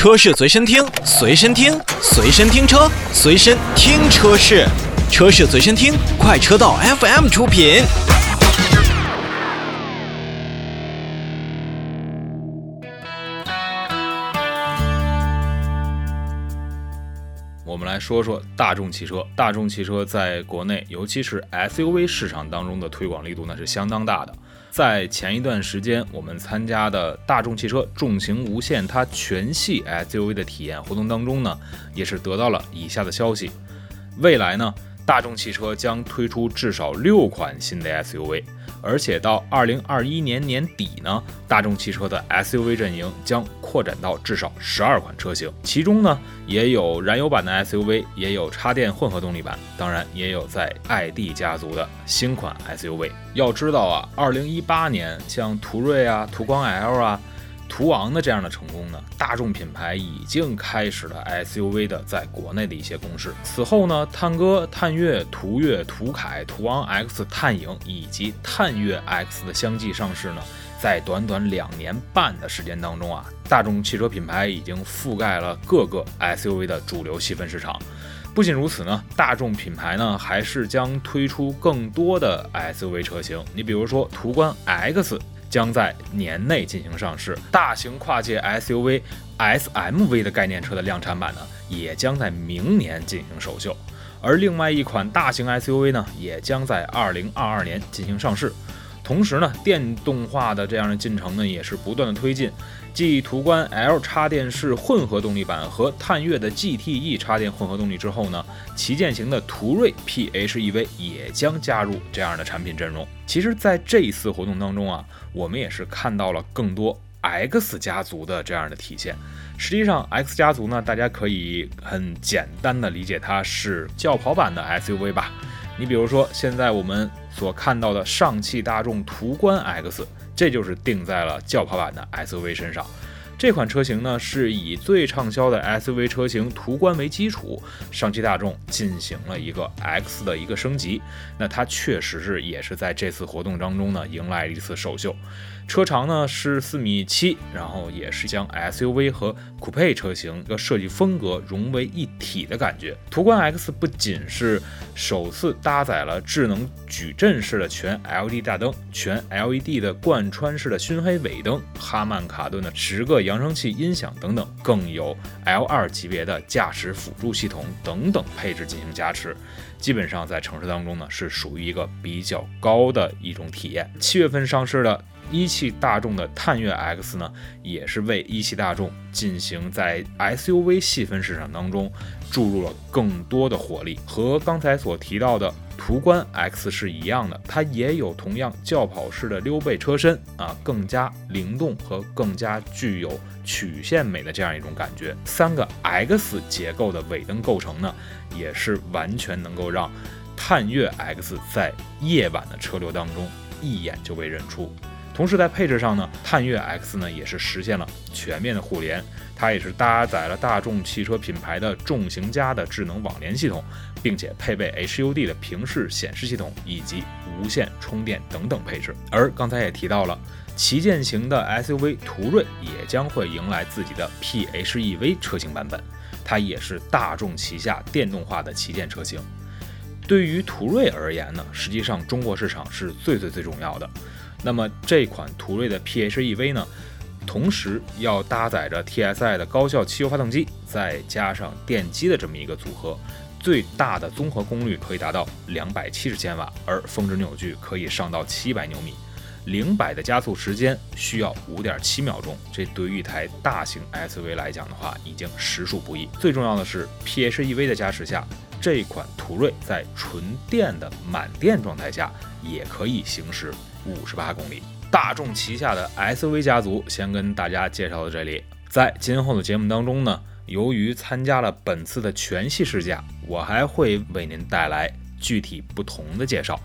车市随身听，随身听，随身听车，随身听车市，车市随身听，快车道 FM 出品。我们来说说大众汽车。大众汽车在国内，尤其是 SUV 市场当中的推广力度那是相当大的。在前一段时间，我们参加的大众汽车重型无限它全系 SUV 的体验活动当中呢，也是得到了以下的消息：未来呢，大众汽车将推出至少六款新的 SUV。而且到二零二一年年底呢，大众汽车的 SUV 阵营将扩展到至少十二款车型，其中呢也有燃油版的 SUV，也有插电混合动力版，当然也有在 ID 家族的新款 SUV。要知道啊，二零一八年像途锐啊、途观 L 啊。途昂的这样的成功呢，大众品牌已经开始了 SUV 的在国内的一些攻势。此后呢，探歌、探岳、途岳、途凯、途昂 X、探影以及探岳 X 的相继上市呢，在短短两年半的时间当中啊，大众汽车品牌已经覆盖了各个 SUV 的主流细分市场。不仅如此呢，大众品牌呢还是将推出更多的 SUV 车型。你比如说途观 X。将在年内进行上市，大型跨界 SUV SMV 的概念车的量产版呢，也将在明年进行首秀，而另外一款大型 SUV 呢，也将在二零二二年进行上市。同时呢，电动化的这样的进程呢，也是不断的推进。继途观 L 插电式混合动力版和探岳的 GTE 插电混合动力之后呢，旗舰型的途锐 PHEV 也将加入这样的产品阵容。其实，在这一次活动当中啊，我们也是看到了更多 X 家族的这样的体现。实际上，X 家族呢，大家可以很简单的理解它是轿跑版的 SUV 吧。你比如说，现在我们所看到的上汽大众途观 X，这就是定在了轿跑版的 SUV 身上。这款车型呢，是以最畅销的 SUV 车型途观为基础，上汽大众进行了一个 X 的一个升级。那它确实是也是在这次活动当中呢，迎来了一次首秀。车长呢是四米七，然后也是将 SUV 和酷配车型的设计风格融为一体的感觉。途观 X 不仅是首次搭载了智能矩阵式的全 LED 大灯、全 LED 的贯穿式的熏黑尾灯、哈曼卡顿的十个扬声器音响等等，更有 L2 级别的驾驶辅助系统等等配置进行加持。基本上在城市当中呢，是属于一个比较高的一种体验。七月份上市的。一汽大众的探岳 X 呢，也是为一汽大众进行在 SUV 细分市场当中注入了更多的活力。和刚才所提到的途观 X 是一样的，它也有同样轿跑式的溜背车身啊，更加灵动和更加具有曲线美的这样一种感觉。三个 X 结构的尾灯构成呢，也是完全能够让探岳 X 在夜晚的车流当中一眼就被认出。同时，在配置上呢，探岳 X 呢也是实现了全面的互联，它也是搭载了大众汽车品牌的众行家的智能网联系统，并且配备 HUD 的平视显示系统以及无线充电等等配置。而刚才也提到了，旗舰型的 SUV 途锐也将会迎来自己的 PHEV 车型版本，它也是大众旗下电动化的旗舰车型。对于途锐而言呢，实际上中国市场是最最最重要的。那么这款途锐的 PHEV 呢，同时要搭载着 TSI 的高效汽油发动机，再加上电机的这么一个组合，最大的综合功率可以达到两百七十千瓦，而峰值扭矩可以上到七百牛米，零百的加速时间需要五点七秒钟，这对于一台大型 SUV 来讲的话，已经实属不易。最重要的是 PHEV 的加持下，这款途锐在纯电的满电状态下，也可以行驶。五十八公里，大众旗下的 SUV 家族先跟大家介绍到这里。在今后的节目当中呢，由于参加了本次的全系试驾，我还会为您带来具体不同的介绍。